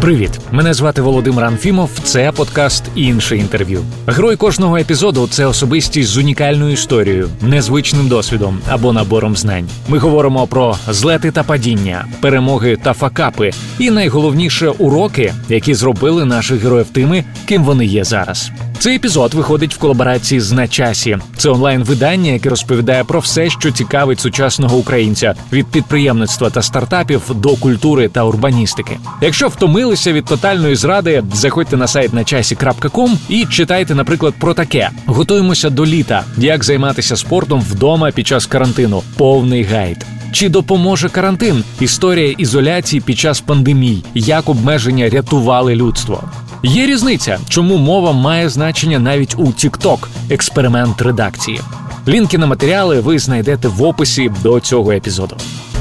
Привіт, мене звати Володимир Анфімов. Це подкаст інше інтерв'ю. Герой кожного епізоду це особистість з унікальною історією, незвичним досвідом або набором знань. Ми говоримо про злети та падіння, перемоги та факапи, і найголовніше уроки, які зробили наших героїв тими, ким вони є зараз. Цей епізод виходить в колаборації з «На часі». Це онлайн-видання, яке розповідає про все, що цікавить сучасного українця від підприємництва та стартапів до культури та урбаністики. Якщо втомилися від тотальної зради, заходьте на сайт на часі.ком і читайте, наприклад, про таке: готуємося до літа, як займатися спортом вдома під час карантину, повний гайд. Чи допоможе карантин? Історія ізоляції під час пандемій, як обмеження рятували людство. Є різниця, чому мова має значення навіть у TikTok – експеримент редакції. Лінки на матеріали ви знайдете в описі до цього епізоду.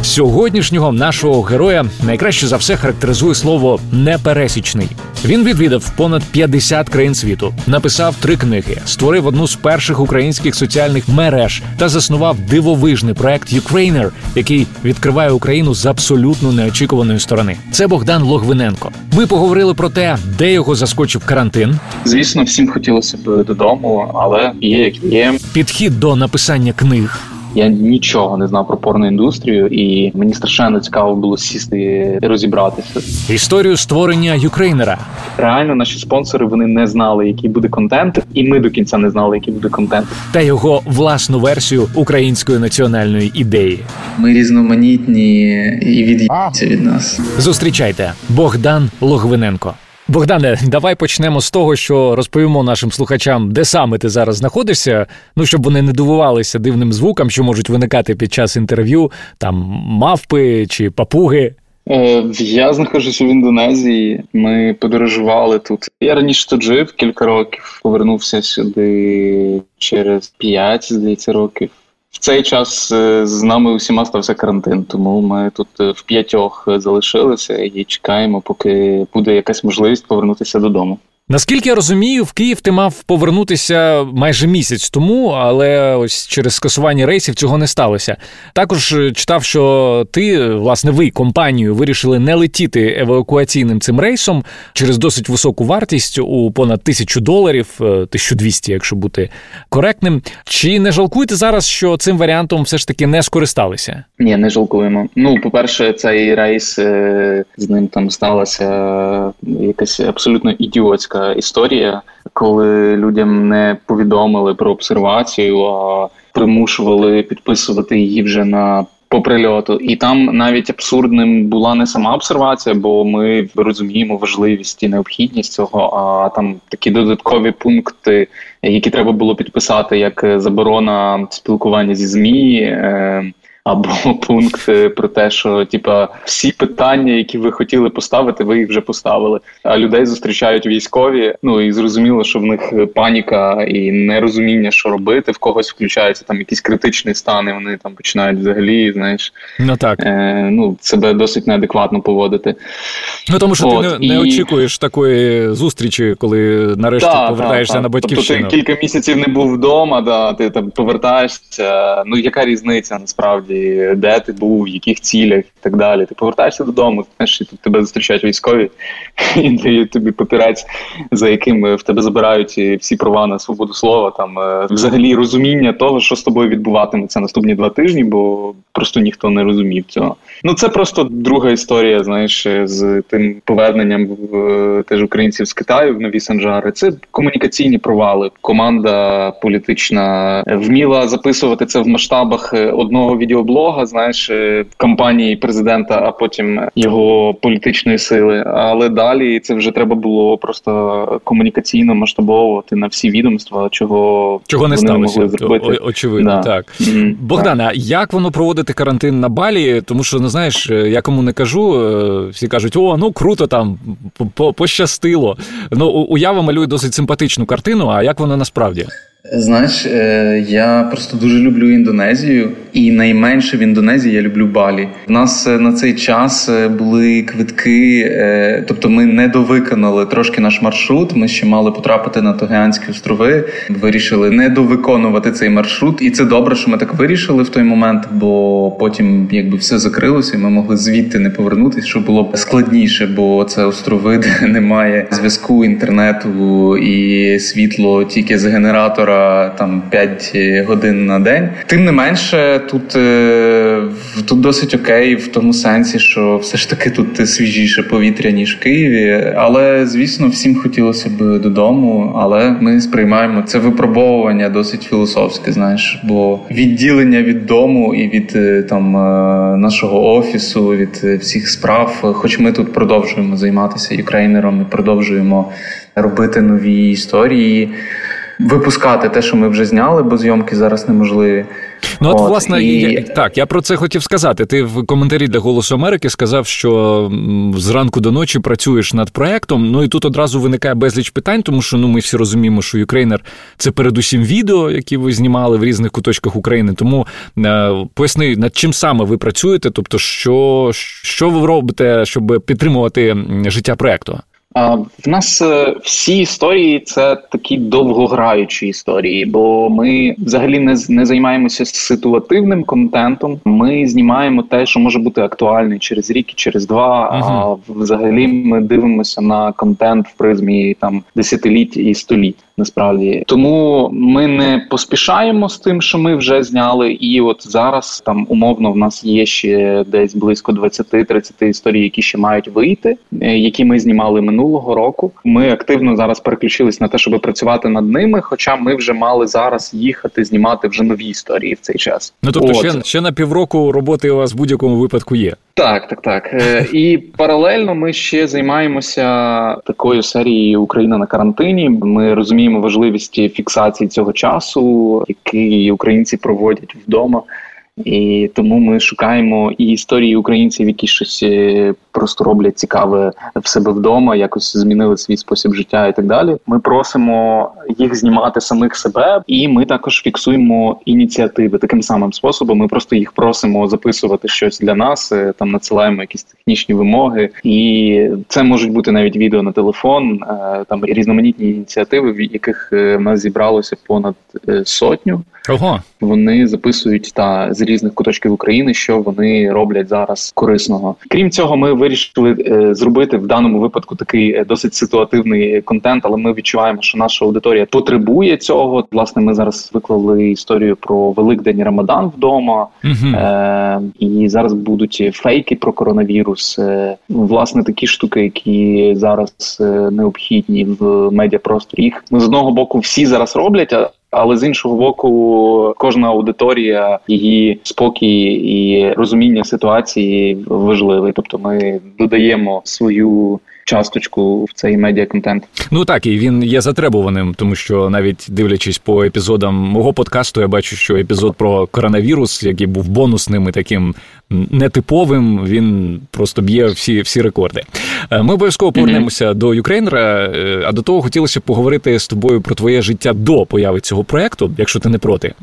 Сьогоднішнього нашого героя найкраще за все характеризує слово непересічний. Він відвідав понад 50 країн світу, написав три книги, створив одну з перших українських соціальних мереж та заснував дивовижний проект Ukrainer, який відкриває Україну з абсолютно неочікуваної сторони. Це Богдан Логвиненко. Ми поговорили про те, де його заскочив карантин. Звісно, всім хотілося б додому, але є як є. Підхід до написання книг. Я нічого не знав про порноіндустрію, і мені страшенно цікаво було сісти і розібратися. Історію створення Юкрейнера. Реально, наші спонсори вони не знали, який буде контент, і ми до кінця не знали, який буде контент. Та його власну версію української національної ідеї. Ми різноманітні і від'їться від нас. Зустрічайте Богдан Логвиненко. Богдане, давай почнемо з того, що розповімо нашим слухачам, де саме ти зараз знаходишся. Ну щоб вони не дивувалися дивним звукам, що можуть виникати під час інтерв'ю, там мавпи чи папуги. Е, я знаходжуся в Індонезії. Ми подорожували тут. Я раніше тут жив кілька років. Повернувся сюди через п'ять, здається, років. В цей час е, з нами усіма стався карантин, тому ми тут е, в п'ятьох залишилися і чекаємо, поки буде якась можливість повернутися додому. Наскільки я розумію, в Київ ти мав повернутися майже місяць тому, але ось через скасування рейсів цього не сталося. Також е, читав, що ти, власне, ви компанію вирішили не летіти евакуаційним цим рейсом через досить високу вартість у понад тисячу доларів, 1200, якщо бути коректним. Чи не жалкуєте зараз, що цим варіантом все ж таки не скористалися? Ні, не жалкуємо. Ну, по-перше, цей рейс е, з ним там сталася якась абсолютно ідіотська історія, коли людям не повідомили про обсервацію, а примушували підписувати її вже на по прильоту. І там навіть абсурдним була не сама обсервація, бо ми розуміємо важливість і необхідність цього. А там такі додаткові пункти, які треба було підписати, як заборона спілкування зі змі. Е, або пункт про те, що типа всі питання, які ви хотіли поставити, ви їх вже поставили. А людей зустрічають військові. Ну і зрозуміло, що в них паніка і нерозуміння, що робити. В когось включається там якийсь критичний стан, і вони там починають взагалі, знаєш, ну так е, ну себе досить неадекватно поводити. Ну тому що От, ти не, і... не очікуєш такої зустрічі, коли нарешті да, повертаєшся да, на батьківщину. Тобто ти кілька місяців не був вдома, да ти там повертаєшся. Ну яка різниця насправді? Де ти був, в яких цілях і так далі. Ти повертаєшся додому, знаєш, і тут тебе зустрічають військові, і дають тобі папірець, за яким в тебе забирають всі права на свободу слова, там е, взагалі розуміння того, що з тобою відбуватиметься наступні два тижні, бо просто ніхто не розумів цього. Ну це просто друга історія, знаєш, з тим поверненням в теж українців з Китаю в нові Санжари. Це комунікаційні провали. Команда політична вміла записувати це в масштабах одного відео блога, знаєш, е, кампанії президента, а потім його політичної сили. Але далі це вже треба було просто комунікаційно масштабовувати на всі відомства, чого чого не вони сталося. могли зробити. О, очевидно, да. так mm-hmm. Богдана. Як воно проводити карантин на балі? Тому що ну знаєш, е, я кому не кажу, е, всі кажуть, о, ну круто там пощастило. Ну уява малює досить симпатичну картину. А як воно насправді? Знаєш, е, я просто дуже люблю Індонезію, і найменше в Індонезії я люблю Балі. У нас е, на цей час е, були квитки, тобто ми не довиконали трошки наш маршрут. Ми ще мали потрапити на Тогеанські острови. Вирішили не довиконувати цей маршрут, і це добре, що ми так вирішили в той момент, бо потім якби все закрилося, і ми могли звідти не повернутися, що було б складніше, бо це острови, де немає зв'язку інтернету і світло тільки з генератора там 5 годин на день. Тим не менше, тут е, тут досить окей, в тому сенсі, що все ж таки тут свіжіше повітря ніж в Києві. Але звісно, всім хотілося б додому. Але ми сприймаємо це випробовування досить філософське. Знаєш, бо відділення від дому і від е, там е, нашого офісу, від всіх справ, хоч ми тут продовжуємо займатися юкрейнером і продовжуємо робити нові історії випускати те, що ми вже зняли, бо зйомки зараз неможливі. Ну, от, от власне, і... я, так, я про це хотів сказати. Ти в коментарі для Голосу Америки сказав, що зранку до ночі працюєш над проектом. Ну і тут одразу виникає безліч питань, тому що ну ми всі розуміємо, що Ukraїner це передусім відео, які ви знімали в різних куточках України. Тому е, поясни, над чим саме ви працюєте, тобто, що, що ви робите, щоб підтримувати життя проекту? В нас е, всі історії це такі довгограючі історії, бо ми взагалі не не займаємося ситуативним контентом. Ми знімаємо те, що може бути актуальне через рік, через два. Uh-huh. А взагалі ми дивимося на контент в призмі там десятиліть і століть насправді. Тому ми не поспішаємо з тим, що ми вже зняли. І от зараз там умовно в нас є ще десь близько 20-30 історій, які ще мають вийти, е, які ми знімали минулого року. Ми активно зараз переключились на те, щоб працювати над ними. Хоча ми вже мали зараз їхати знімати вже нові історії в цей час. Ну тобто, от. ще ще на півроку роботи у вас в будь-якому випадку є. Так, так, так. Е, і паралельно ми ще займаємося такою серією Україна на карантині. Ми розуміємо важливість фіксації цього часу, який українці проводять вдома. І тому ми шукаємо і історії українців, які щось е, просто роблять цікаве в себе вдома, якось змінили свій спосіб життя і так далі. Ми просимо їх знімати самих себе, і ми також фіксуємо ініціативи таким самим способом. Ми просто їх просимо записувати щось для нас, е, там надсилаємо якісь технічні вимоги, і це можуть бути навіть відео на телефон, е, там різноманітні ініціативи, в яких в нас зібралося понад сотню. Ого. Вони записують та з різних куточків України, що вони роблять зараз корисного. Крім цього, ми вирішили е, зробити в даному випадку такий е, досить ситуативний контент, але ми відчуваємо, що наша аудиторія потребує цього. Власне, ми зараз виклали історію про Великдень Рамадан вдома, угу. е- і зараз будуть фейки про коронавірус. Е- власне, такі штуки, які зараз е- необхідні в медіапросторі. Їх ми з одного боку всі зараз роблять. Але з іншого боку, кожна аудиторія, її спокій і розуміння ситуації важливий. Тобто, ми додаємо свою часточку в цей медіаконтент. Ну так і він є затребуваним, тому що навіть дивлячись по епізодам мого подкасту, я бачу, що епізод про коронавірус, який був бонусним і таким нетиповим, він просто б'є всі всі рекорди. Е, ми обов'язково повернемося mm-hmm. до Юкрейнера, е, а до того хотілося б поговорити з тобою про твоє життя до появи цього проекту, якщо ти не проти.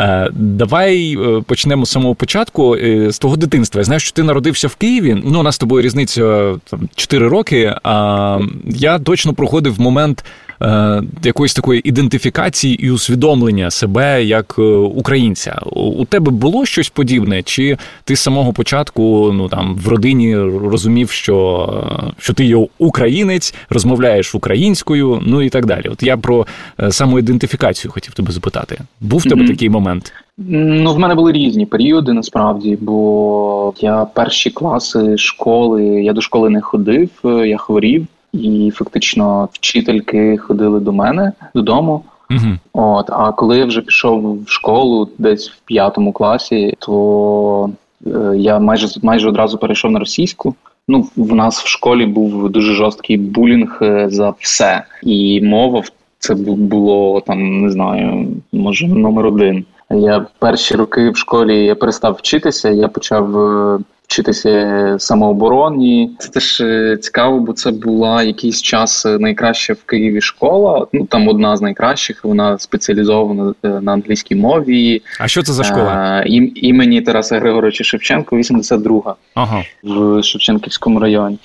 Е, давай почнемо з самого початку з того дитинства. Я знаю, що ти народився в Києві. Ну, у нас з тобою різниця там 4 роки. А я точно проходив момент е, якоїсь такої ідентифікації і усвідомлення себе як е, українця. У тебе було щось подібне? Чи ти з самого початку ну там в родині розумів, що що ти є українець, розмовляєш українською, ну і так далі? От я про е, самоідентифікацію хотів тебе запитати. Був в тебе mm-hmm. такий момент? Ну, в мене були різні періоди насправді, бо я перші класи школи, я до школи не ходив, я хворів, і фактично вчительки ходили до мене додому. uh От, а коли я вже пішов в школу, десь в п'ятому класі, то е, я майже майже одразу перейшов на російську. Ну, в нас в школі був дуже жорсткий булінг е, за все, і мова це було там, не знаю, може номер один. Я перші роки в школі я перестав вчитися. Я почав е, вчитися самообороні. Це теж е, цікаво, бо це була якийсь час найкраща в Києві школа. Ну там одна з найкращих. Вона спеціалізована на англійській мові. А що це за школа? Ім, імені Тараса Григоровича Шевченко, 82 ага. в Шевченківському районі.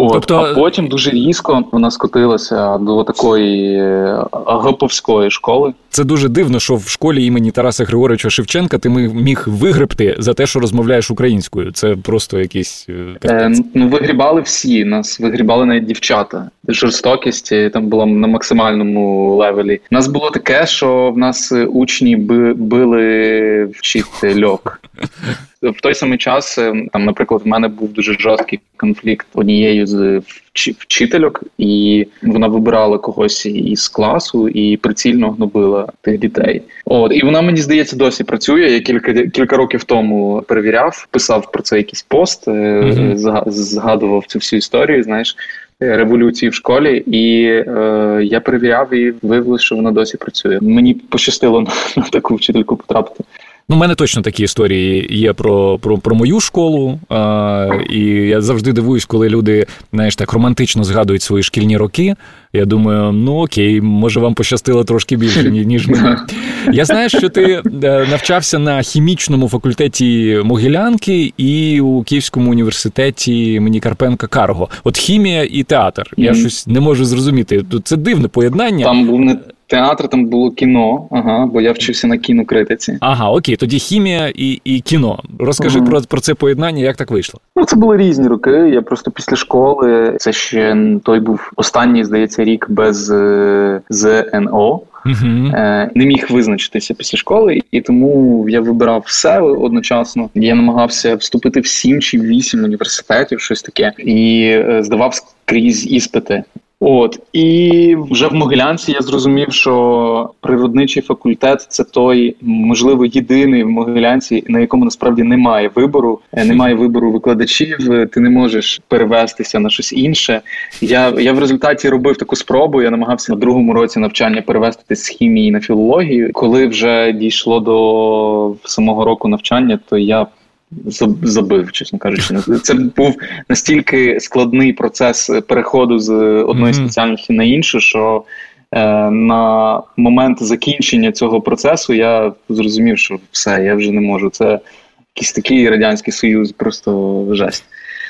От, тобто... А потім дуже різко вона скотилася до такої е, агоповської школи. Це дуже дивно, що в школі імені Тараса Григоровича Шевченка ти міг вигребти за те, що розмовляєш українською. Це просто якісь е, е ну вигрібали всі. Нас вигрібали навіть дівчата. Жорстокість е, там була на максимальному левелі. У Нас було таке, що в нас учні били вчити льок. В той самий час, е, там, наприклад, в мене був дуже жорсткий конфлікт однією з вчительок, і вона вибирала когось із класу і прицільно гнобила тих дітей. От і вона мені здається досі працює. Я кілька кілька років тому перевіряв, писав про це якийсь пост, mm-hmm. згадував цю всю історію. Знаєш. Революції в школі, і е, я перевіряв і виявилося, що вона досі працює. Мені пощастило на, на таку вчительку потрапити. Ну, у мене точно такі історії є про про, про мою школу. А, І я завжди дивуюсь, коли люди знаєш, так романтично згадують свої шкільні роки. Я думаю, ну окей, може вам пощастило трошки більше, ніж мені. Я знаю, що ти е, навчався на хімічному факультеті Могилянки і у Київському університеті імені Карпенка Карго. От хімія і театр. Я щось не можу зрозуміти. Це дивне поєднання. Там був не театр, там було кіно, ага, бо я вчився на кінокритиці. Ага, окей, тоді хімія і і кіно. Розкажи ага. про про це поєднання, як так вийшло? Ну, це були різні роки. Я просто після школи це ще той був останній, здається, рік без е, ЗНО. Uh-huh. Не міг визначитися після школи, і тому я вибирав все одночасно. Я намагався вступити в сім чи вісім університетів, щось таке, і е, здавав скрізь іспити. От і вже в Могилянці я зрозумів, що природничий факультет це той, можливо, єдиний в Могилянці, на якому насправді немає вибору, е, немає вибору викладачів. Е, ти не можеш перевестися на щось інше. Я я в результаті робив таку спробу. Я намагався на другому році навчання перевестися з хімії на філологію. Коли вже дійшло до самого року навчання, то я забив, чесно кажучи. Це був настільки складний процес переходу з одної mm-hmm. спеціальності на іншу, що е, на момент закінчення цього процесу я зрозумів, що все, я вже не можу. Це якийсь такий радянський союз, просто жесть.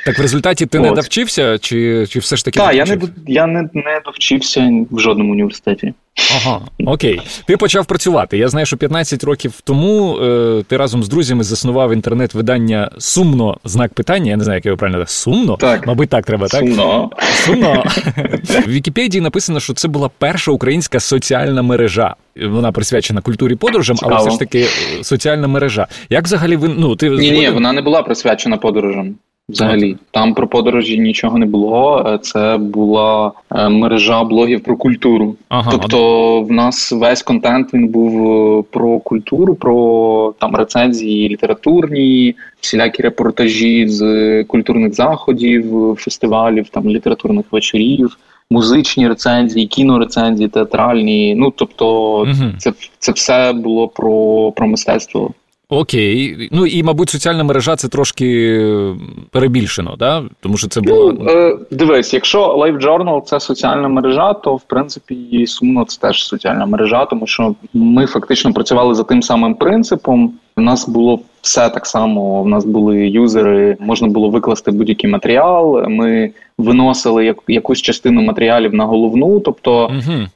Так в результаті ти От. не довчився, чи чи все ж таки? Так, я не я не, не довчився в жодному університеті. Ага, окей. Ти почав працювати. Я знаю, що 15 років тому е, ти разом з друзями заснував інтернет-видання Сумно знак питання. Я не знаю, як його правильно сумно. Так. Мабуть, так треба, так? Сумно. Сумно. В Вікіпедії написано, що це була перша українська соціальна мережа. Вона присвячена культурі подорожам, Цікаво. але все ж таки е, соціальна мережа. Як взагалі ви ну ти ні, ні, вона не була присвячена подорожам. Взагалі, там про подорожі нічого не було. Е, це була е, мережа блогів про культуру. Ага, тобто, в нас весь контент він був е, про культуру, про там рецензії літературні, всілякі репортажі з культурних заходів, фестивалів, там літературних вечорів, музичні рецензії, кінорецензії, театральні. Ну тобто, угу. це це все було про, про мистецтво. Окей, ну і мабуть, соціальна мережа це трошки перебільшено, да? тому що це було. Ну, е, Дивись, якщо Live Journal це соціальна мережа, то в принципі і сумно це теж соціальна мережа, тому що ми фактично працювали за тим самим принципом. У нас було все так само. У нас були юзери, можна було викласти будь-який матеріал. Ми виносили як, якусь частину матеріалів на головну, тобто uh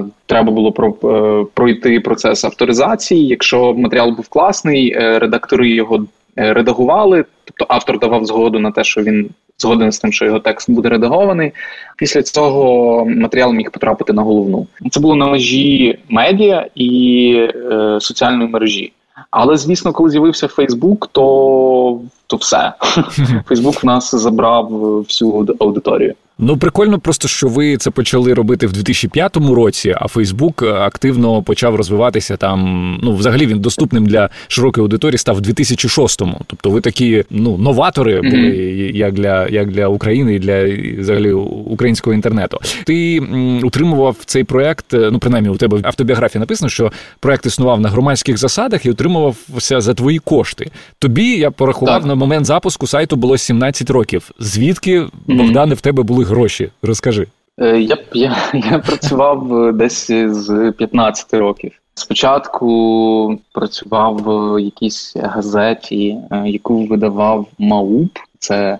е, треба було про, е, пройти процес авторизації. Якщо матеріал був класний, е, редактори його е, редагували, тобто автор давав згоду на те, що він. Згоден з тим, що його текст буде редагований. Після цього матеріал міг потрапити на головну. Це було на межі медіа і е, соціальної мережі. Але звісно, коли з'явився Фейсбук, то то все. Фейсбук в нас забрав всю аудиторію. Ну, прикольно, просто що ви це почали робити в 2005 році, а Фейсбук активно почав розвиватися там. Ну, взагалі він доступним для широкої аудиторії став в 2006-му. Тобто, ви такі ну новатори були mm-hmm. як для як для України і для взагалі українського інтернету. Ти м, утримував цей проект. Ну, принаймні, у тебе в автобіографії написано, що проект існував на громадських засадах і утримувався за твої кошти. Тобі я порахував так. на момент запуску сайту було 17 років. Звідки mm-hmm. Богдане в тебе були гроші? Розкажи. Е, я я, я працював е, десь з 15 років. Спочатку працював в якійсь газеті, е, яку видавав МАУП. Це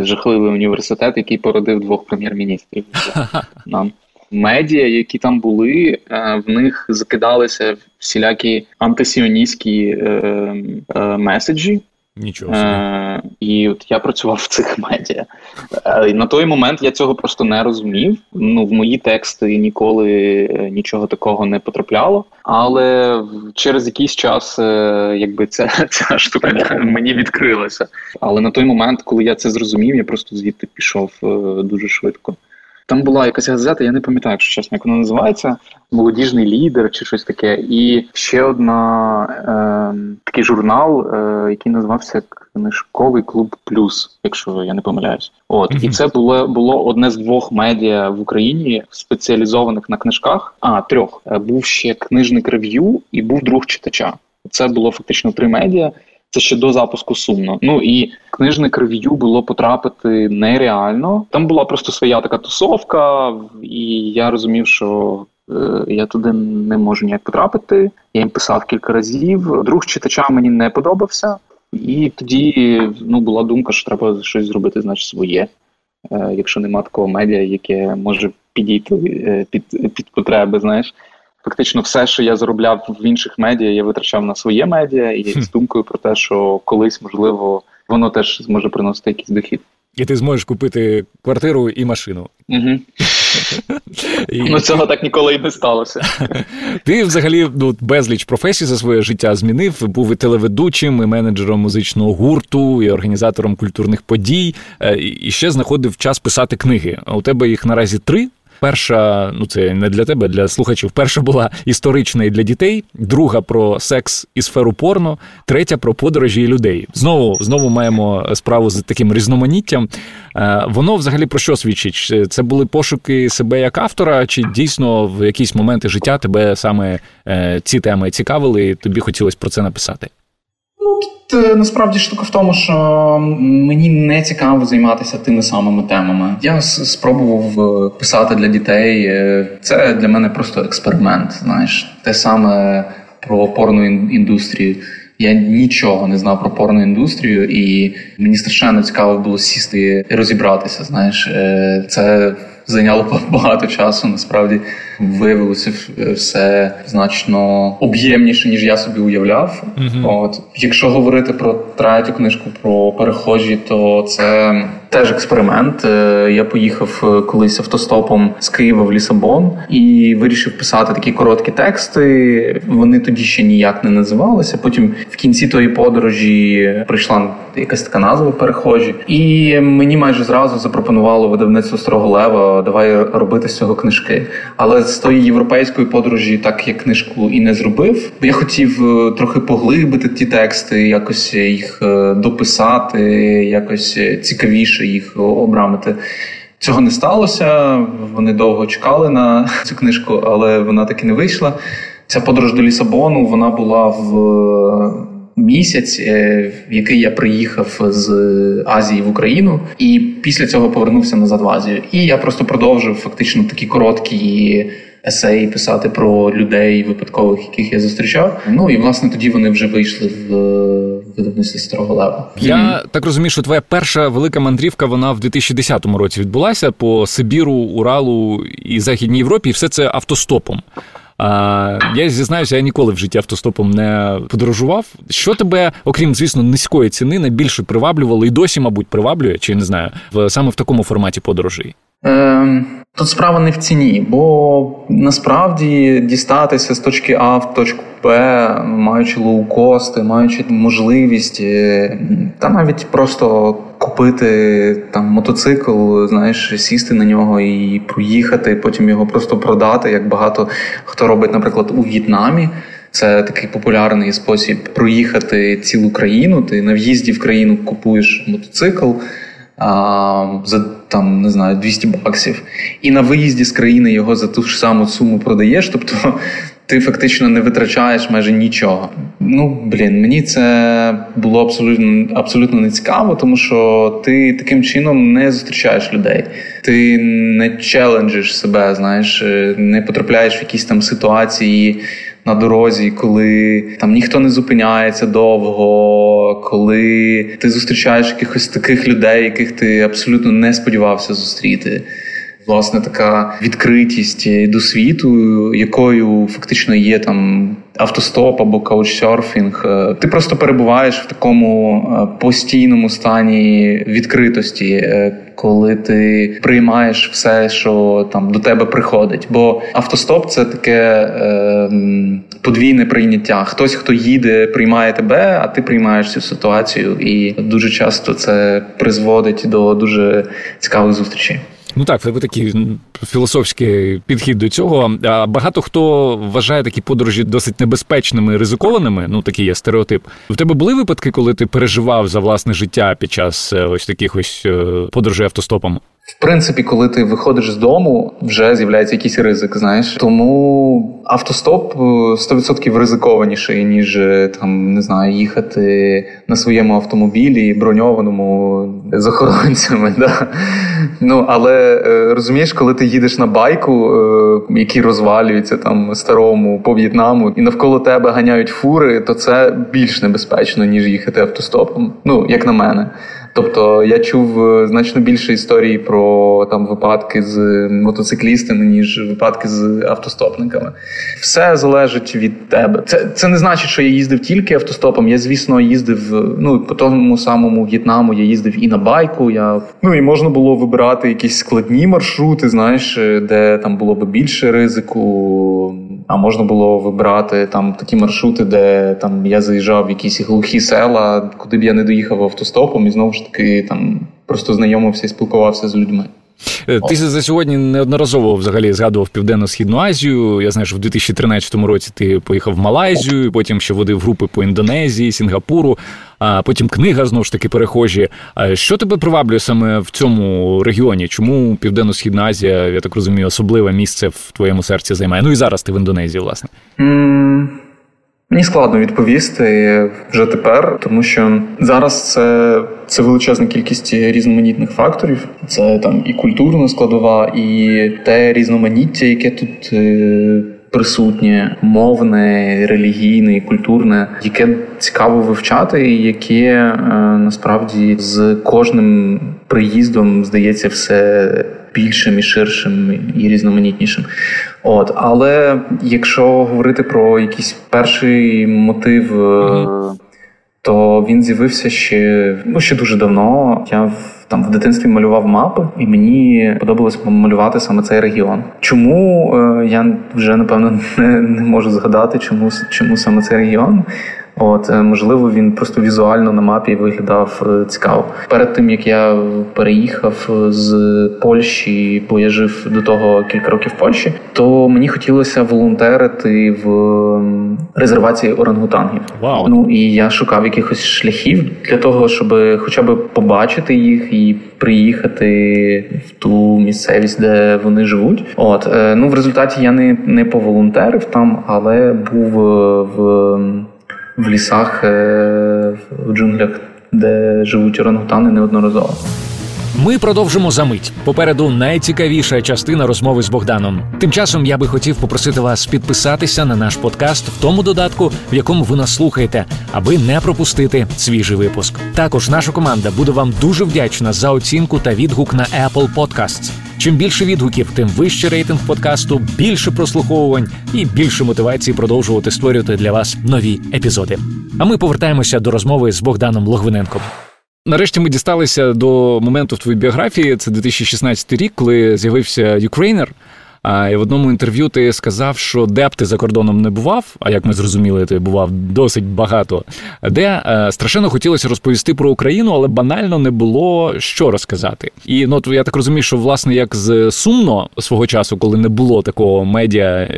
жахливий університет, який породив двох прем'єр-міністрів. Нам медіа, які там були, в них закидалися всілякі антисіоністські меседжі. Нічого. Е, І от я працював в цих медіа. Е, На той момент я цього просто не розумів. Ну, в мої тексти ніколи е, нічого такого не потрапляло. Але через якийсь час, е, якби ця, ця штука мені відкрилася. Але на той момент, коли я це зрозумів, я просто звідти пішов е, дуже швидко. Там була якась газета, я не пам'ятаю, якщо чесно, як вона називається, молодіжний лідер чи щось таке. І ще одна е, такий журнал, е, який називався Книжковий клуб Плюс, якщо я не помиляюсь. От mm-hmm. і це було було одне з двох медіа в Україні, спеціалізованих на книжках. А трьох е, був ще книжник рев'ю і був друг читача. Це було фактично три медіа. Це ще до запуску сумно. Ну і книжник рев'ю було потрапити нереально. Там була просто своя така тусовка, і я розумів, що е, я туди не можу ніяк потрапити. Я їм писав кілька разів. Друг читача мені не подобався, і тоді ну була думка, що треба щось зробити, значить, своє. Е, якщо нема такого медіа, яке може підійти е, під під потреби, знаєш фактично все, що я заробляв в інших медіа, я витрачав на своє медіа і з думкою про те, що колись можливо воно теж зможе приносити якийсь дохід. І ти зможеш купити квартиру і машину. Угу. І... Ну, цього так ніколи й не сталося. Ти взагалі ну, безліч професій за своє життя змінив. Був і телеведучим, і менеджером музичного гурту, і організатором культурних подій, е, і ще знаходив час писати книги. А У тебе їх наразі три. Перша, ну це не для тебе, для слухачів. Перша була історична і для дітей, друга про секс і сферу порно, третя про подорожі і людей. Знову знову маємо справу з таким різноманіттям. Е, воно взагалі про що свідчить? Це були пошуки себе як автора, чи дійсно в якісь моменти життя тебе саме е, ці теми цікавили, і тобі хотілося про це написати? Ну, тут е, насправді штука в тому, що мені не цікаво займатися тими самими темами. Я спробував е, писати для дітей. Е, це для мене просто експеримент. Знаєш, те саме про порну індустрію. Я нічого не знав про порну індустрію, і мені страшенно цікаво було сісти і розібратися. Знаєш, це зайняло багато часу. Насправді виявилося все значно об'ємніше, ніж я собі уявляв. Mm-hmm. От якщо говорити про третю книжку про перехожі, то це теж експеримент. Е, я поїхав е, колись автостопом з Києва в Лісабон і вирішив писати такі короткі тексти. Вони тоді ще ніяк не називалися. Потім в кінці тої подорожі прийшла якась така назва перехожі, і мені майже зразу запропонувало видавництво Старого Лева давай робити з цього книжки. Але з тої європейської подорожі, так я книжку і не зробив. Я хотів е, трохи поглибити ті тексти, якось їх дописати, якось цікавіше їх обрамити. Цього не сталося. Вони довго чекали на цю книжку, але вона таки не вийшла. Ця подорож до Лісабону вона була в е, місяць, е, в який я приїхав з Азії в Україну, і після цього повернувся назад в Азію. І я просто продовжив фактично такі короткі есеї писати про людей випадкових, яких я зустрічав. Ну і власне тоді вони вже вийшли в видавництві старого лева. Я так розумію, що твоя перша велика мандрівка вона в 2010 році відбулася по Сибіру, Уралу і Західній Європі, і все це автостопом. Я зізнаюся, я ніколи в житті автостопом не подорожував. Що тебе, окрім звісно, низької ціни, найбільше приваблювало і досі, мабуть, приваблює, чи не знаю, в саме в такому форматі подорожей? Е, Тут справа не в ціні, бо насправді дістатися з точки А в точку Б, маючи лоукости, маючи можливість, е, та навіть просто купити там мотоцикл, знаєш, сісти на нього і проїхати, потім його просто продати, як багато хто робить, наприклад, у В'єтнамі. Це такий популярний спосіб проїхати цілу країну. Ти на в'їзді в країну купуєш мотоцикл а, за там не знаю 200 баксів, і на виїзді з країни його за ту ж саму суму продаєш. Тобто ти фактично не витрачаєш майже нічого. Ну блін, мені це було абсолютно абсолютно не цікаво, тому що ти таким чином не зустрічаєш людей. Ти не челенджиш себе, знаєш, не потрапляєш в якісь там ситуації на дорозі, коли там ніхто не зупиняється довго, коли ти зустрічаєш якихось таких людей, яких ти абсолютно не сподівався зустріти. Власне, така відкритість до світу, якою фактично є там автостоп або каучсерфінг. Ти просто перебуваєш в такому е, постійному стані відкритості, е, коли ти приймаєш все, що там до тебе приходить. Бо автостоп це таке е, подвійне прийняття. Хтось, хто їде, приймає тебе, а ти приймаєш цю ситуацію. І дуже часто це призводить до дуже цікавих зустрічей. Ну так, в тебе такий філософський підхід до цього. А багато хто вважає такі подорожі досить небезпечними ризикованими. Ну такий є стереотип. У тебе були випадки, коли ти переживав за власне життя під час е, ось таких ось е, подорожей автостопом? В принципі, коли ти виходиш з дому, вже з'являється якийсь ризик. Знаєш, тому автостоп 100% е, ризикованіший, ніж е, там не знаю, їхати на своєму автомобілі, броньованому з охоронцями. Да? Ну але е, розумієш, коли ти їдеш на байку, який розвалюється там старому по В'єтнаму, і навколо тебе ганяють фури, то це більш небезпечно ніж їхати автостопом. Ну як на мене. Тобто я чув е, значно більше історій про там випадки з мотоциклістами, ніж випадки з автостопниками. Все залежить від тебе. Це це не значить, що я їздив тільки автостопом. Я, звісно, їздив ну по тому самому В'єтнаму. Я їздив і на байку. Я ну і можна було вибирати якісь складні маршрути, знаєш, е, де там було би більше ризику. А можна було вибрати там такі маршрути, де там я заїжджав в якісь глухі села, куди б я не доїхав автостопом, і знову ж таки там просто знайомився і спілкувався з людьми. Е, ти за сьогодні неодноразово взагалі згадував Південно-Східну Азію. Я знаю, що в 2013 році ти поїхав в Малайзію, потім ще водив групи по Індонезії, Сінгапуру, а потім книга знову ж таки перехожі. Що тебе приваблює саме в цьому регіоні? Чому Південно-Східна Азія, я так розумію, особливе місце в твоєму серці займає? Ну і зараз ти в Індонезії, власне. Mm. Мені складно відповісти вже тепер, тому що зараз це це величезна кількість різноманітних факторів. Це там і культурна складова, і те різноманіття, яке тут е, присутнє, мовне, релігійне, культурне, яке цікаво вивчати, і яке е, насправді з кожним приїздом здається все більшим і ширшим і різноманітнішим. От, але якщо говорити про якийсь перший мотив, mm-hmm. то він з'явився ще ну ще дуже давно. Я в там в дитинстві малював мапи, і мені подобалось малювати саме цей регіон. Чому е, я вже напевно не, не можу згадати, чому чому саме цей регіон? От е, можливо, він просто візуально на мапі виглядав е, цікаво. Перед тим як я переїхав з Польщі, бо я жив до того кілька років в Польщі, то мені хотілося волонтерити в резервації орангутангів. Wow. Ну і я шукав якихось шляхів для того, щоб хоча б побачити їх і приїхати в ту місцевість, де вони живуть. От е, ну в результаті я не не поволонтерив там, але був в в лісах, е, в джунглях, де живуть орангутани неодноразово. Ми продовжимо за мить. Попереду найцікавіша частина розмови з Богданом. Тим часом я би хотів попросити вас підписатися на наш подкаст в тому додатку, в якому ви нас слухаєте, аби не пропустити свіжий випуск. Також наша команда буде вам дуже вдячна за оцінку та відгук на Apple Podcasts. Чим більше відгуків, тим вищий рейтинг подкасту, більше прослуховувань і більше мотивації продовжувати створювати для вас нові епізоди. А ми повертаємося до розмови з Богданом Логвиненком. Нарешті ми дісталися до моменту в твоїй біографії. Це 2016 рік, коли з'явився Ukraїner. І в одному інтерв'ю ти сказав, що де б ти за кордоном не бував, а як ми зрозуміли, ти бував досить багато, де е, страшенно хотілося розповісти про Україну, але банально не було що розказати. І ну я так розумію, що власне як з Сумно свого часу, коли не було такого медіа, е,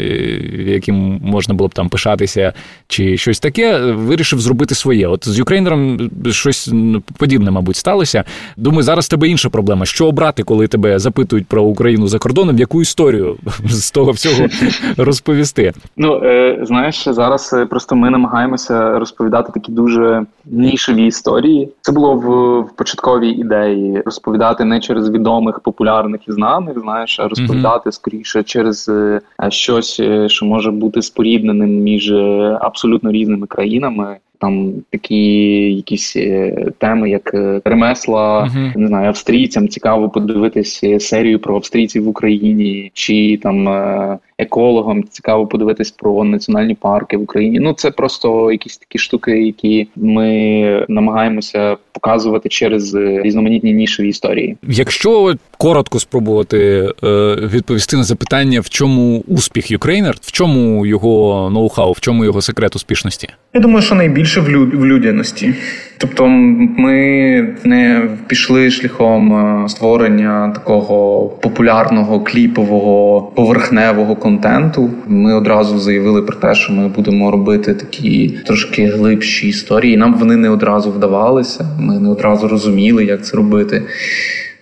яким можна було б там пишатися, чи щось таке, вирішив зробити своє. От з Ukraїner ом щось подібне, мабуть, сталося. Думаю, зараз тебе інша проблема. Що обрати, коли тебе запитують про Україну за кордоном, яку історію з того всього розповісти. Ну е, знаєш, зараз е, просто ми намагаємося розповідати такі дуже нішеві історії. Це було в, в початковій ідеї розповідати не через відомих, популярних і знаних, знаєш, а розповідати mm-hmm. скоріше через е, щось, що може бути спорідненим між абсолютно різними країнами. Там такі якісь е, теми, як е, ремесла, uh-huh. не знаю, австрійцям цікаво подивитись серію про австрійців в Україні, чи там е, екологам цікаво подивитись про національні парки в Україні. Ну це просто якісь такі штуки, які ми намагаємося показувати через різноманітні нішеві історії. Якщо коротко спробувати відповісти на запитання, в чому успіх Ukraїner, в чому його ноу-хау, в чому його секрет успішності? Я думаю, що найбільше в, люд... в людяності. Тобто, ми не пішли шляхом е, створення такого популярного кліпового поверхневого контенту. Ми одразу заявили про те, що ми будемо робити такі трошки глибші історії. Нам вони не одразу вдавалися. Ми не одразу розуміли, як це робити.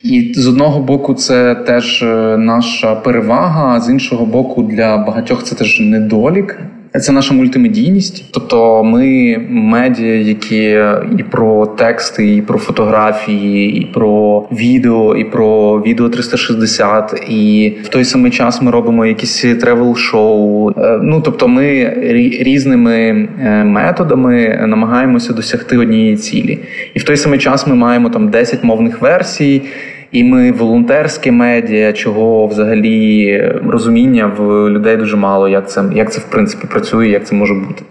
І з одного боку, це теж е, наша перевага, а з іншого боку, для багатьох це теж недолік. Це наша мультимедійність, тобто ми медіа, які і про тексти, і про фотографії, і про відео, і про відео 360, і в той самий час ми робимо якісь тревел-шоу. Е, ну тобто, ми різними е, методами намагаємося досягти однієї цілі, і в той самий час ми маємо там 10 мовних версій. І ми волонтерське медіа, чого взагалі розуміння в людей дуже мало, як це як це в принципі працює, як це може бути.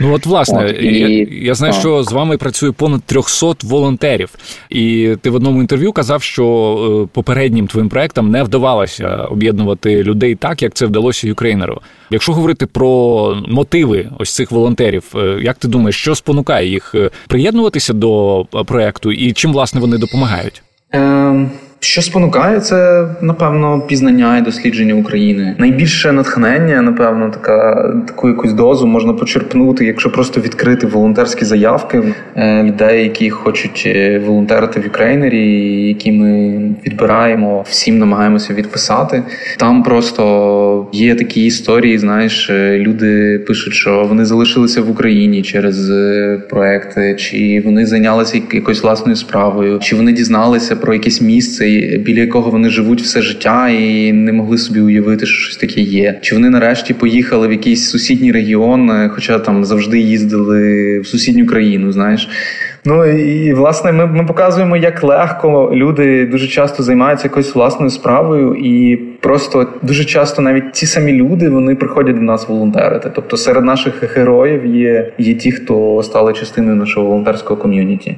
Ну от власне, от, і... я, я знаю, що з вами працює понад 300 волонтерів, і ти в одному інтерв'ю казав, що е, попереднім твоїм проектам не вдавалося об'єднувати людей так, як це вдалося Юкрейнеру. Якщо говорити про мотиви ось цих волонтерів, е, як ти думаєш, що спонукає їх е, приєднуватися до проекту, і чим власне вони допомагають? Ем, що спонукає, це напевно пізнання і дослідження України. Найбільше натхнення, напевно, така таку якусь дозу можна почерпнути, якщо просто відкрити волонтерські заявки е, людей, які хочуть е, волонтерити в Ukraїner і, які ми відбираємо, всім намагаємося відписати. Там просто є такі історії. Знаєш, е, люди пишуть, що вони залишилися в Україні через проекти, чи вони зайнялися якоюсь власною справою, чи вони дізналися про якесь місце біля якого вони живуть все життя і не могли собі уявити, що щось таке є. Чи вони нарешті поїхали в якийсь сусідній регіон, е, хоча там завжди їздили в сусідню країну, знаєш. Ну і власне ми ми показуємо, як легко люди дуже часто займаються якоюсь власною справою, і просто дуже часто навіть ті самі люди вони приходять до нас волонтерити. Тобто серед наших героїв є, є ті, хто стали частиною нашого волонтерського ком'юніті.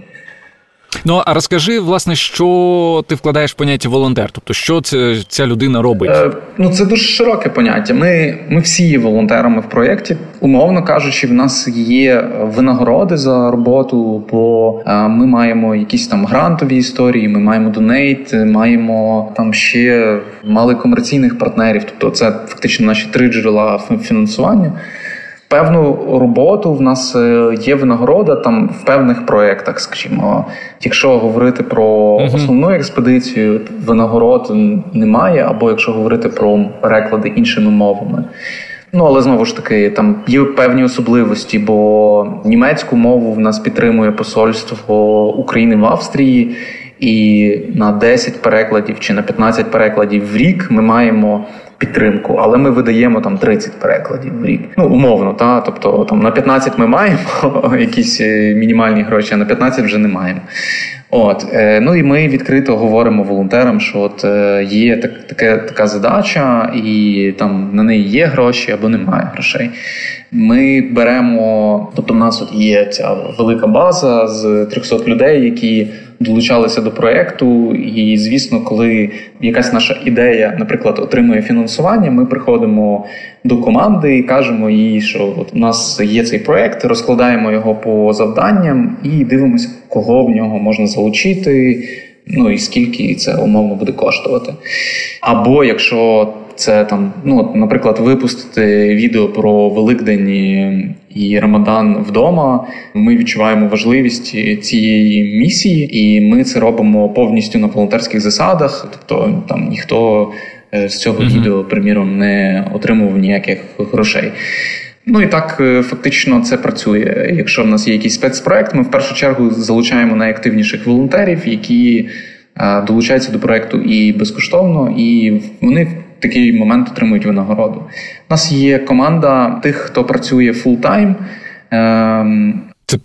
Ну а розкажи, власне, що ти вкладаєш в поняття волонтер? Тобто, що це ця людина робить? Е, ну це дуже широке поняття. Ми ми всі є волонтерами в проєкті. Умовно кажучи, в нас є винагороди за роботу, бо е, ми маємо якісь там грантові історії. Ми маємо донейт, маємо там ще мали комерційних партнерів. Тобто, це фактично наші три джерела фінансування певну роботу в нас е, є винагорода там в певних проєктах, скажімо. Якщо говорити про основну експедицію, винагород немає, або якщо говорити про переклади іншими мовами. Ну, але знову ж таки, там є певні особливості, бо німецьку мову в нас підтримує посольство України в Австрії, і на 10 перекладів чи на 15 перекладів в рік ми маємо підтримку, але ми видаємо там 30 перекладів в рік. Ну умовно, та тобто там на 15 ми маємо якісь е, мінімальні гроші, а на 15 вже не маємо. От е, ну і ми відкрито говоримо волонтерам, що от е, є так, таке, така задача, і там на неї є гроші або немає грошей. Ми беремо, тобто, в нас от є ця велика база з 300 людей, які долучалися до проекту. І, звісно, коли якась наша ідея, наприклад, отримує фінансування, ми приходимо до команди і кажемо їй, що от у нас є цей проект, розкладаємо його по завданням і дивимося, кого в нього можна залучити. Ну і скільки це умовно буде коштувати. Або якщо це там, ну наприклад, випустити відео про Великдень і Рамадан вдома. Ми відчуваємо важливість цієї місії, і ми це робимо повністю на волонтерських засадах. Тобто там ніхто е, з цього mm-hmm. відео, приміром, не отримував ніяких грошей. Ну і так е, фактично це працює. Якщо в нас є якийсь спецпроект, ми в першу чергу залучаємо найактивніших волонтерів, які е, долучаються до проекту і безкоштовно, і вони такий момент отримують винагороду. У нас є команда тих, хто працює full-time. Ем, Це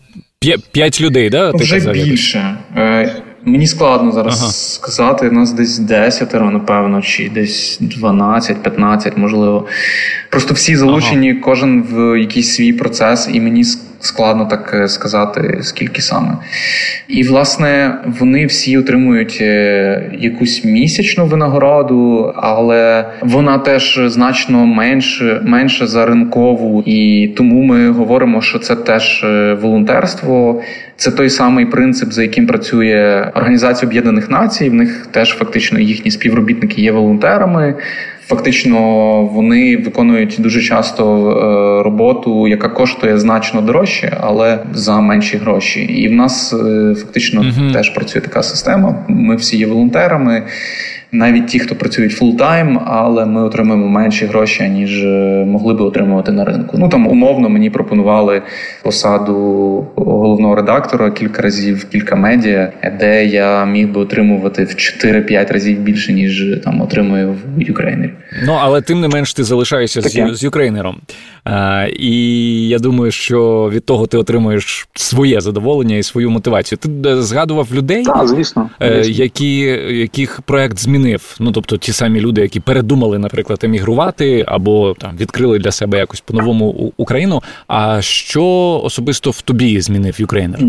п'ять людей, да? Вже казав, більше. Е, мені складно зараз ага. сказати. У нас десь десятеро, напевно, чи десь 12-15, можливо. Просто всі залучені, ага. кожен в якийсь свій процес, і мені складно так е, сказати, скільки саме. І, власне, вони всі отримують е, якусь місячну винагороду, але вона теж значно менше, менше за ринкову. І тому ми говоримо, що це теж е, волонтерство. Це той самий принцип, за яким працює Організація Об'єднаних Націй. В них теж фактично їхні співробітники є волонтерами. Фактично вони виконують дуже часто е, роботу, яка коштує значно дорожче, але за менші гроші. І в нас е, фактично е теж працює така система. Ми всі є волонтерами навіть ті, хто працюють full-time, але ми отримуємо менші гроші, ніж е, могли би отримувати на ринку. Ну там умовно мені пропонували посаду головного редактора кілька разів, кілька медіа, де я міг би отримувати в 4-5 разів більше, ніж там отримую в Ukraїner і. Ну але тим не менш ти залишаєшся з, з Ukraїner ом. А, І я думаю, що від того ти отримуєш своє задоволення і свою мотивацію. Ти е, згадував людей, Так, звісно, е, звісно. які яких проект змінив змінив. Ну тобто, ті самі люди, які передумали, наприклад, емігрувати або там відкрили для себе якось по-новому Україну. А що особисто в тобі змінив Ukraїner?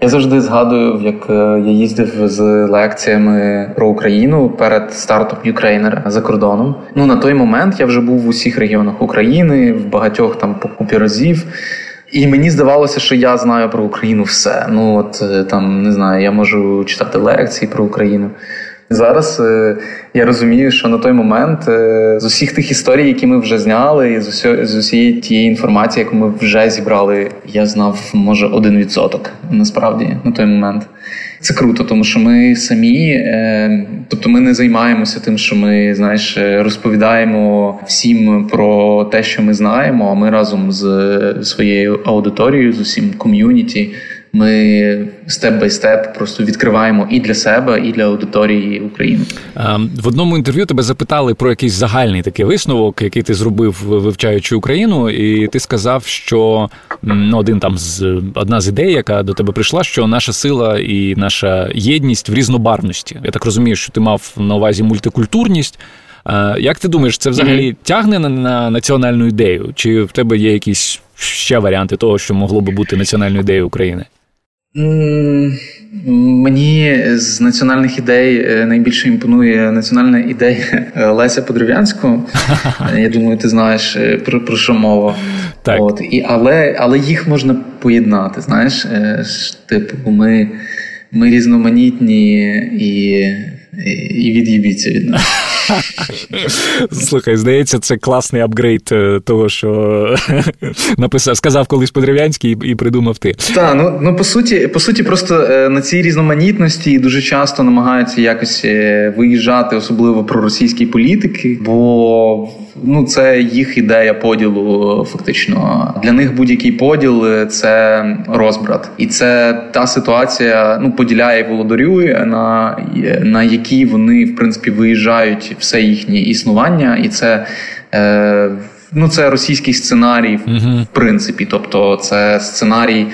Я завжди згадую, як е, я їздив з лекціями про Україну перед стартом Ukraїner а за кордоном. Ну на той момент я вже був в усіх регіонах України, в багатьох там по купі разів. І мені здавалося, що я знаю про Україну все. Ну от е, там не знаю, я можу читати лекції про Україну. Зараз е, я розумію, що на той момент е, з усіх тих історій, які ми вже зняли, і з усі, з усієї тієї інформації, яку ми вже зібрали, я знав може один відсоток насправді на той момент. Це круто, тому що ми самі, е, тобто ми не займаємося тим, що ми знаєш, розповідаємо всім про те, що ми знаємо. А ми разом з своєю аудиторією, з усім ком'юніті. Ми степ бай степ просто відкриваємо і для себе, і для аудиторії України. В одному інтерв'ю тебе запитали про якийсь загальний такий висновок, який ти зробив, вивчаючи Україну, і ти сказав, що ну, один там з одна з ідей, яка до тебе прийшла, що наша сила і наша єдність в різнобарвності. Я так розумію, що ти мав на увазі мультикультурність. Як ти думаєш, це взагалі тягне на, на національну ідею? Чи в тебе є якісь ще варіанти того, що могло би бути національною ідеєю України? Мені з національних ідей е, найбільше імпонує національна ідея е, Леся Подрив'янського. Я думаю, ти знаєш е, про про що мова. Так. От. І, Але але їх можна поєднати. Знаєш, типу, ми ми різноманітні і і від'їбіться від нас. Слухай, здається, це класний апгрейд е, того, що написав, сказав колись Подрив'янський і придумав ти. Так, ну ну по суті, по суті, просто е, на цій різноманітності дуже часто намагаються якось е, виїжджати, особливо про російські політики, бо ну це їх ідея поділу. Фактично для них будь-який поділ це розбрат, і це та ситуація. Ну поділяє володарює на на які вони в принципі виїжджають все їхнє існування, і це. Е, Ну, це російський сценарій, uh-huh. в принципі. Тобто, це сценарій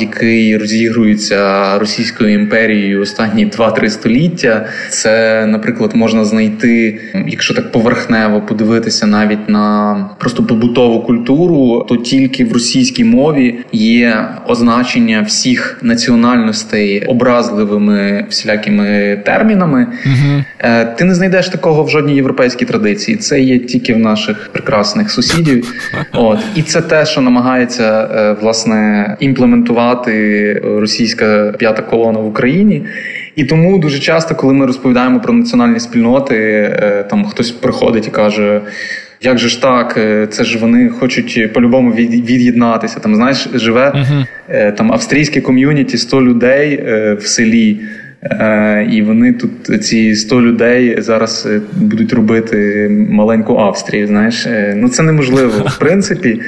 який розігрується Російською імперією останні 2-3 століття. Це, наприклад, можна знайти, якщо так поверхнево подивитися навіть на просто побутову культуру, то тільки в російській мові є означення всіх національностей образливими всілякими термінами. Угу. Ти не знайдеш такого в жодній європейській традиції. Це є тільки в наших прекрасних сусідів. От і це те, що намагається е, імплементувати російська п'ята колона в Україні. І тому дуже часто, коли ми розповідаємо про національні спільноти, е, там хтось приходить і каже. Як же ж так, е, це ж вони хочуть по-любому від'єднатися. Там знаєш, живе uh-huh. там австрійське ком'юніті 100 людей в селі, і вони тут ці 100 людей зараз будуть робити маленьку Австрію. Знаєш, ну це неможливо в принципі.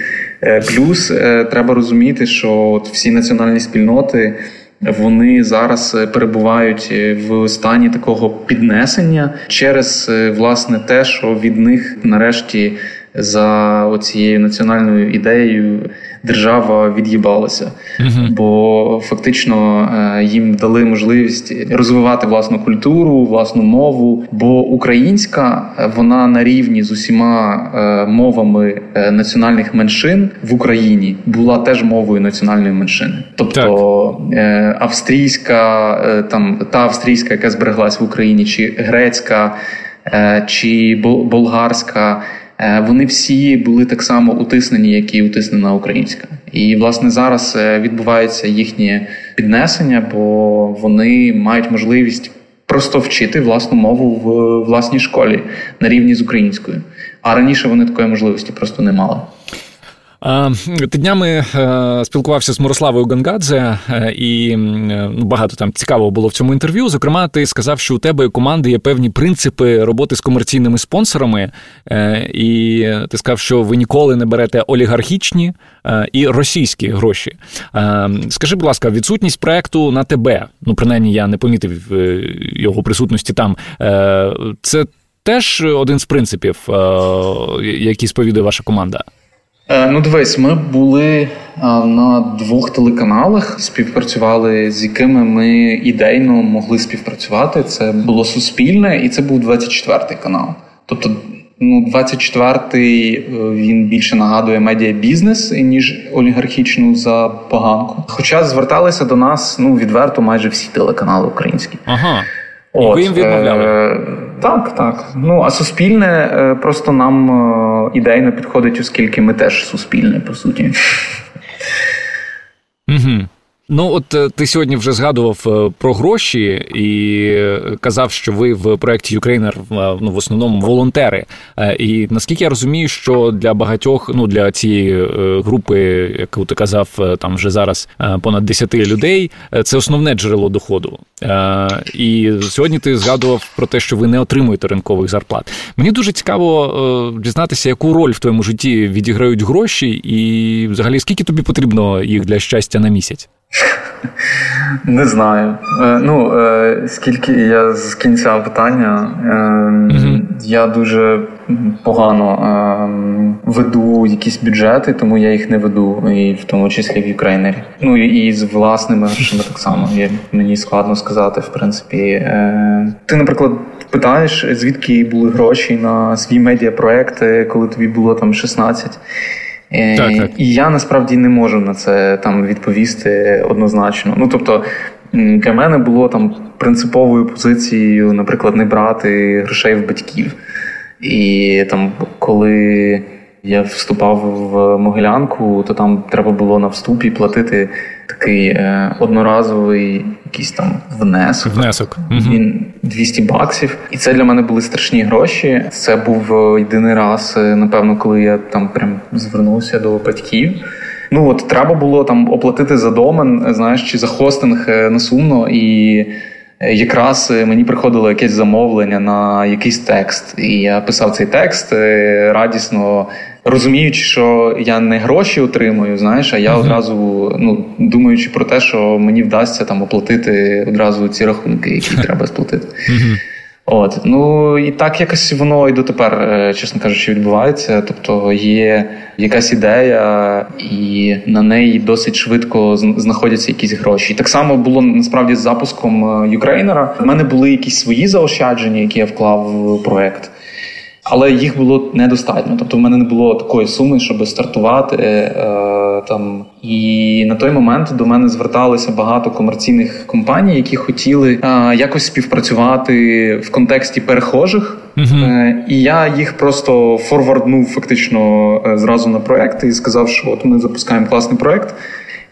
Е, плюс е, треба розуміти, що от всі національні спільноти вони зараз е, перебувають в стані такого піднесення через власне те, що від них нарешті за оцією національною ідеєю держава від'їбалася, uh бо фактично е, їм дали можливість розвивати власну культуру, власну мову. Бо українська е, вона на рівні з усіма е, мовами національних меншин в Україні була теж мовою національної меншини, тобто так. австрійська, там та австрійська, яка збереглась в Україні, чи грецька, чи болгарська. Е, вони всі були так само утиснені, як і утиснена українська. І власне зараз е, відбувається їхнє піднесення, бо вони мають можливість просто вчити власну мову в власній школі на рівні з українською. А раніше вони такої можливості просто не мали. Ти днями е, спілкувався з Мирославою Гангадзе, е, і ну, багато там цікавого було в цьому інтерв'ю. Зокрема, ти сказав, що у тебе і команди є певні принципи роботи з комерційними спонсорами, е, і ти сказав, що ви ніколи не берете олігархічні і російські гроші. Скажи, будь ласка, відсутність проекту на тебе, ну принаймні я не помітив його присутності там. Це теж один з принципів, які сповідує ваша команда. Е, ну, дивись, ми були е, на двох телеканалах, співпрацювали, з якими ми ідейно могли співпрацювати. Це було суспільне, і це був 24-й канал. Тобто, ну, 24-й е, він більше нагадує медіабізнес, ніж олігархічну забаганку. Хоча зверталися до нас ну відверто майже всі телеканали українські. Ага. От, ви їм відмовляли? Е, Так, так. Ну а суспільне е, просто нам е, ідейно підходить, оскільки ми теж суспільне, по суті. Угу. Ну, от е, ти сьогодні вже згадував е, про гроші і е, казав, що ви в проєкті Ukraїner ну, в основному волонтери. І наскільки я розумію, що для багатьох, ну для цієї групи, яку ти казав, там вже зараз понад 10 людей, це основне джерело доходу. І сьогодні ти згадував про те, що ви не отримуєте ринкових зарплат. Мені дуже цікаво дізнатися, яку роль в твоєму житті відіграють гроші, і взагалі скільки тобі потрібно їх для щастя на місяць. Не знаю. Е, ну, е, скільки я з кінця питання, mm я дуже погано веду якісь бюджети, тому я їх не веду, і в тому числі в Ukraїner і. Ну і з власними грошима так само. Я, Мені складно сказати, в принципі. Ти, наприклад, питаєш, звідки були гроші на свій медіапроект, коли тобі було там 16. Е, так, так. І я насправді не можу на це там відповісти однозначно. Ну тобто для мене було там принциповою позицією, наприклад, не брати грошей в батьків. І там, коли я вступав в Могилянку, то там треба було на вступі платити такий е, одноразовий якийсь там внесок. Внесок. Він 200 баксів. І це для мене були страшні гроші. Це був е, єдиний раз, е, напевно, коли я там прям звернувся до батьків. Ну от треба було там оплатити за домен, знаєш, чи за хостинг е, на сумно і. Якраз мені приходило якесь замовлення на якийсь текст, і я писав цей текст радісно розуміючи, що я не гроші отримую, знаєш, а я uh-huh. одразу ну думаючи про те, що мені вдасться там оплатити одразу ці рахунки, які треба сплатити. Uh-huh. От ну і так якось воно і дотепер, е, чесно кажучи, відбувається. Тобто є якась ідея, і на неї досить швидко знаходяться якісь гроші. І так само було насправді з запуском Юкрейнера. У мене були якісь свої заощадження, які я вклав в проект. Але їх було недостатньо. Тобто, в мене не було такої суми, щоб стартувати е, там. І на той момент до мене зверталися багато комерційних компаній, які хотіли е, якось співпрацювати в контексті перехожих. Uh-huh. Е, і я їх просто форварднув фактично е, зразу на проект і сказав, що от ми запускаємо класний проект.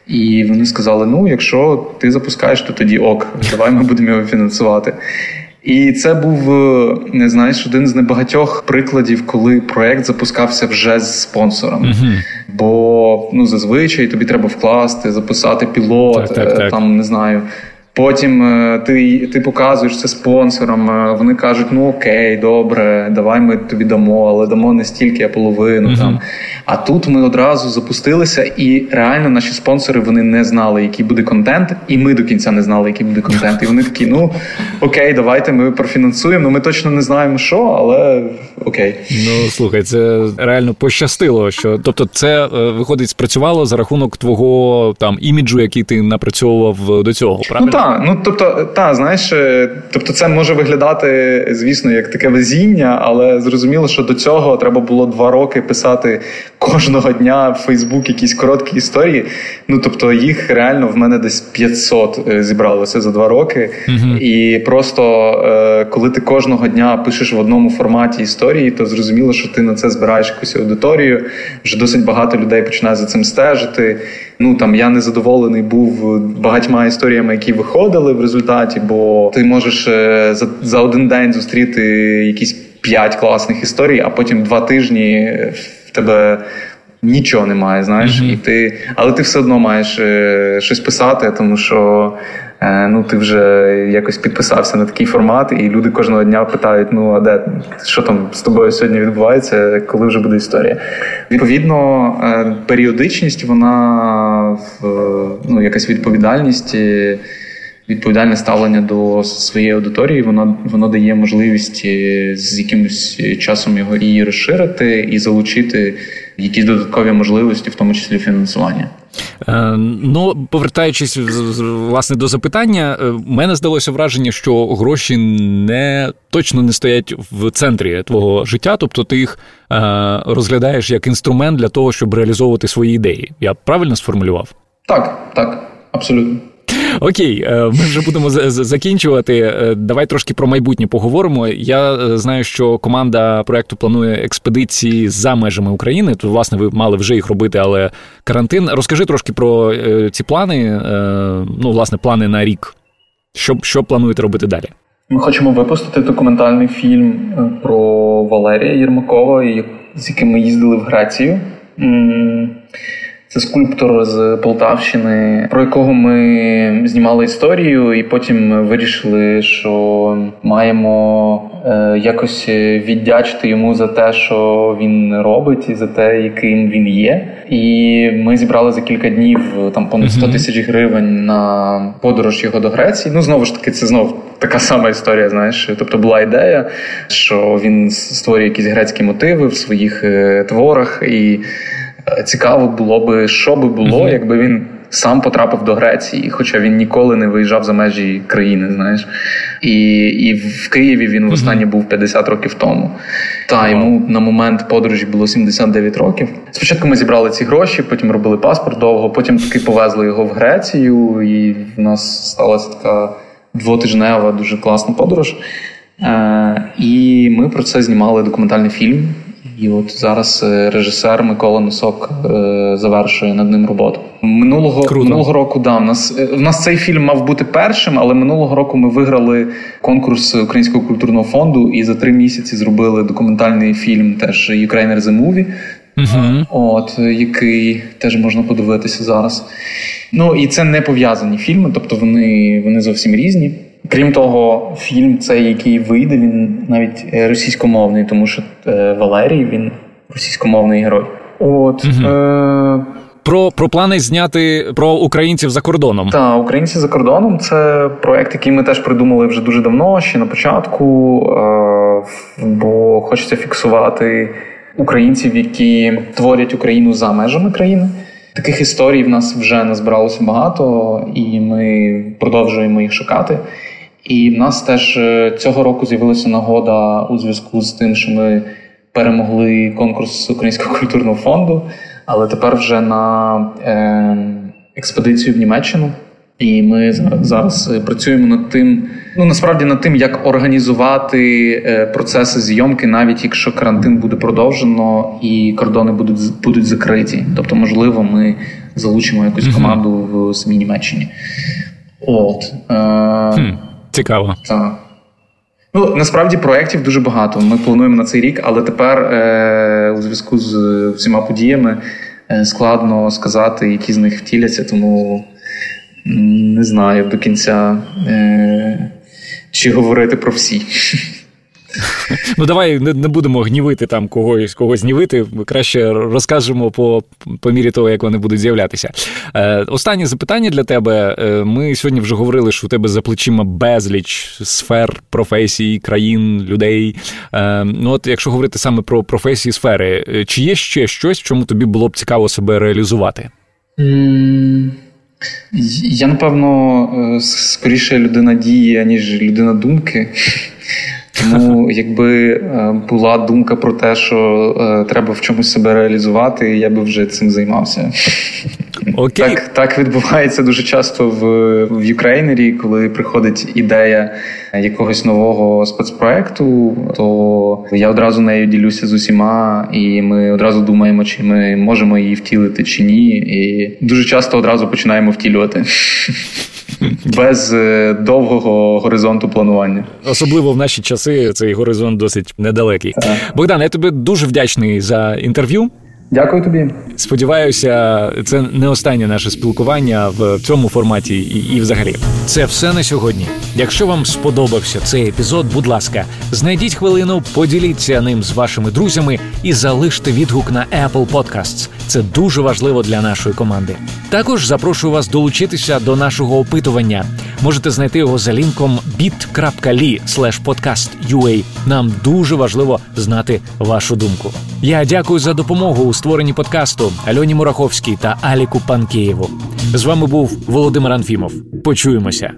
І вони сказали: ну, якщо ти запускаєш, то тоді ок, давай ми будемо його фінансувати. І це був е, не знаєш один з небагатьох прикладів, коли проект запускався вже з спонсором. uh Бо ну зазвичай тобі треба вкласти, записати пілот, так, так, так. там не знаю. Потім е, ти ти показуєш це спонсорам. Е, вони кажуть: ну окей, добре, давай ми тобі дамо, але дамо не стільки, а половину uh-huh. там. А тут ми одразу запустилися, і реально наші спонсори вони не знали, який буде контент, і ми до кінця не знали, який буде контент. І вони такі: ну окей, давайте ми профінансуємо. Ну ми точно не знаємо, що, але окей. Ну слухай, це реально пощастило. Що тобто, це е, виходить, спрацювало за рахунок твого там іміджу, який ти напрацьовував до цього. правильно? Ну, ну тобто, та знаєш, е, тобто, це може виглядати, звісно, як таке везіння, але зрозуміло, що до цього треба було два роки писати кожного дня в Фейсбук якісь короткі історії. Ну тобто, їх реально в мене десь 500 е, зібралося за два роки. Угу. І просто е, коли ти кожного дня пишеш в одному форматі історії, то зрозуміло, що ти на це збираєш якусь аудиторію. Вже досить багато людей починає за цим стежити. Ну там я не задоволений був багатьма історіями, які виходили в результаті, бо ти можеш е, за, за один день зустріти якісь п'ять класних історій, а потім два тижні в тебе. Нічого немає, знаєш, mm-hmm. і ти, але ти все одно маєш е, щось писати, тому що Е, ну ти вже якось підписався на такий формат, і люди кожного дня питають: ну а де що там з тобою сьогодні відбувається, коли вже буде історія? Відповідно, е, періодичність, вона ну, якась відповідальність. Відповідальне ставлення до своєї аудиторії, воно воно дає можливість е, з якимось часом його її розширити і залучити якісь додаткові можливості, в тому числі фінансування. Е, ну, повертаючись власне до запитання, е, мене здалося враження, що гроші не точно не стоять в центрі твого життя, тобто ти їх е, розглядаєш як інструмент для того, щоб реалізовувати свої ідеї. Я правильно сформулював? Так, так, абсолютно. Окей, е, ми вже будемо закінчувати. Е, давай трошки про майбутнє поговоримо. Я е, знаю, що команда проекту планує експедиції за межами України. То, власне, ви мали вже їх робити, але карантин. Розкажи трошки про ці плани. Ну, власне, плани на рік. Що, Що плануєте робити далі? Ми хочемо випустити документальний фільм про Валерія Єрмакова, з яким ми їздили в Грецію. Це скульптор з Полтавщини, про якого ми знімали історію, і потім вирішили, що маємо е, якось віддячити йому за те, що він робить, і за те, яким він є. І ми зібрали за кілька днів там понад 100 тисяч гривень на подорож його до Греції. Ну знову ж таки, це знов така сама історія. Знаєш, тобто була ідея, що він створює якісь грецькі мотиви в своїх е, творах і цікаво було би, що би було, mm-hmm. якби він сам потрапив до Греції, хоча він ніколи не виїжджав за межі країни, знаєш. І і в Києві він востаннє mm-hmm. був 50 років тому. Та йому на момент подорожі було 79 років. Спочатку ми зібрали ці гроші, потім робили паспорт довго, потім таки повезли його в Грецію, і в нас сталася така двотижнева, дуже класна подорож. Е, І ми про це знімали документальний фільм. І от зараз е, режисер Микола Носок е, завершує над ним роботу. Минулого Круто. минулого року да, в нас е, в нас цей фільм мав бути першим, але минулого року ми виграли конкурс Українського культурного фонду і за три місяці зробили документальний фільм теж Ukrainer The Movie, uh От який теж можна подивитися зараз. Ну і це не пов'язані фільми, тобто вони, вони зовсім різні. Крім того, фільм, цей, який вийде, він навіть е, російськомовний, тому що е, Валерій він російськомовний герой. От угу. е- Про про плани зняти про українців за кордоном. Так, українці за кордоном це проект, який ми теж придумали вже дуже давно, ще на початку. Бо хочеться фіксувати українців, які творять Україну за межами країни. Таких історій в нас вже назбиралося багато, і ми продовжуємо їх шукати. І в нас теж е, цього року з'явилася нагода у зв'язку з тим, що ми перемогли конкурс Українського культурного фонду, але тепер вже на е, експедицію в Німеччину. І ми зараз е, працюємо над тим, ну насправді над тим, як організувати е, процеси зйомки, навіть якщо карантин буде продовжено і кордони будуть будуть закриті. Тобто, можливо, ми залучимо якусь команду в самій Німеччині. От е, хм, цікаво. Так. Ну насправді проєктів дуже багато. Ми плануємо на цей рік, але тепер е, у зв'язку з всіма подіями е, складно сказати, які з них втіляться, тому не знаю до кінця, е, чи говорити про всі. Ну, давай не не будемо гнівити там когось когось гнівити. Краще розкажемо по по мірі того, як вони будуть з'являтися. Е, Останнє запитання для тебе. Е, ми сьогодні вже говорили, що у тебе за плечима безліч сфер, професій, країн, людей. Е, Ну, от якщо говорити саме про професії сфери, е, чи є ще щось, чому тобі було б цікаво себе реалізувати? Я, напевно, е, скоріше людина дії, ніж людина думки. Тому, якби е, була думка про те, що е, треба в чомусь себе реалізувати, я би вже цим займався. Окей. Так так відбувається дуже часто в в Ukraїner і, коли приходить ідея якогось нового спецпроекту, то я одразу нею ділюся з усіма, і ми одразу думаємо, чи ми можемо її втілити чи ні. І дуже часто одразу починаємо втілювати. Без е, довгого горизонту планування, особливо в наші часи цей горизонт досить недалекий. Богдан, я тобі дуже вдячний за інтерв'ю. Дякую тобі. Сподіваюся, це не останнє наше спілкування в цьому форматі і, і взагалі. Це все на сьогодні. Якщо вам сподобався цей епізод, будь ласка, знайдіть хвилину, поділіться ним з вашими друзями і залиште відгук на Apple Podcasts. Це дуже важливо для нашої команди. Також запрошую вас долучитися до нашого опитування. Можете знайти його за лінком bit.ly podcast.ua. Нам дуже важливо знати вашу думку. Я дякую за допомогу створенні подкасту Альоні Мураховській та Аліку Панкеєву. З вами був Володимир Анфімов. Почуємося.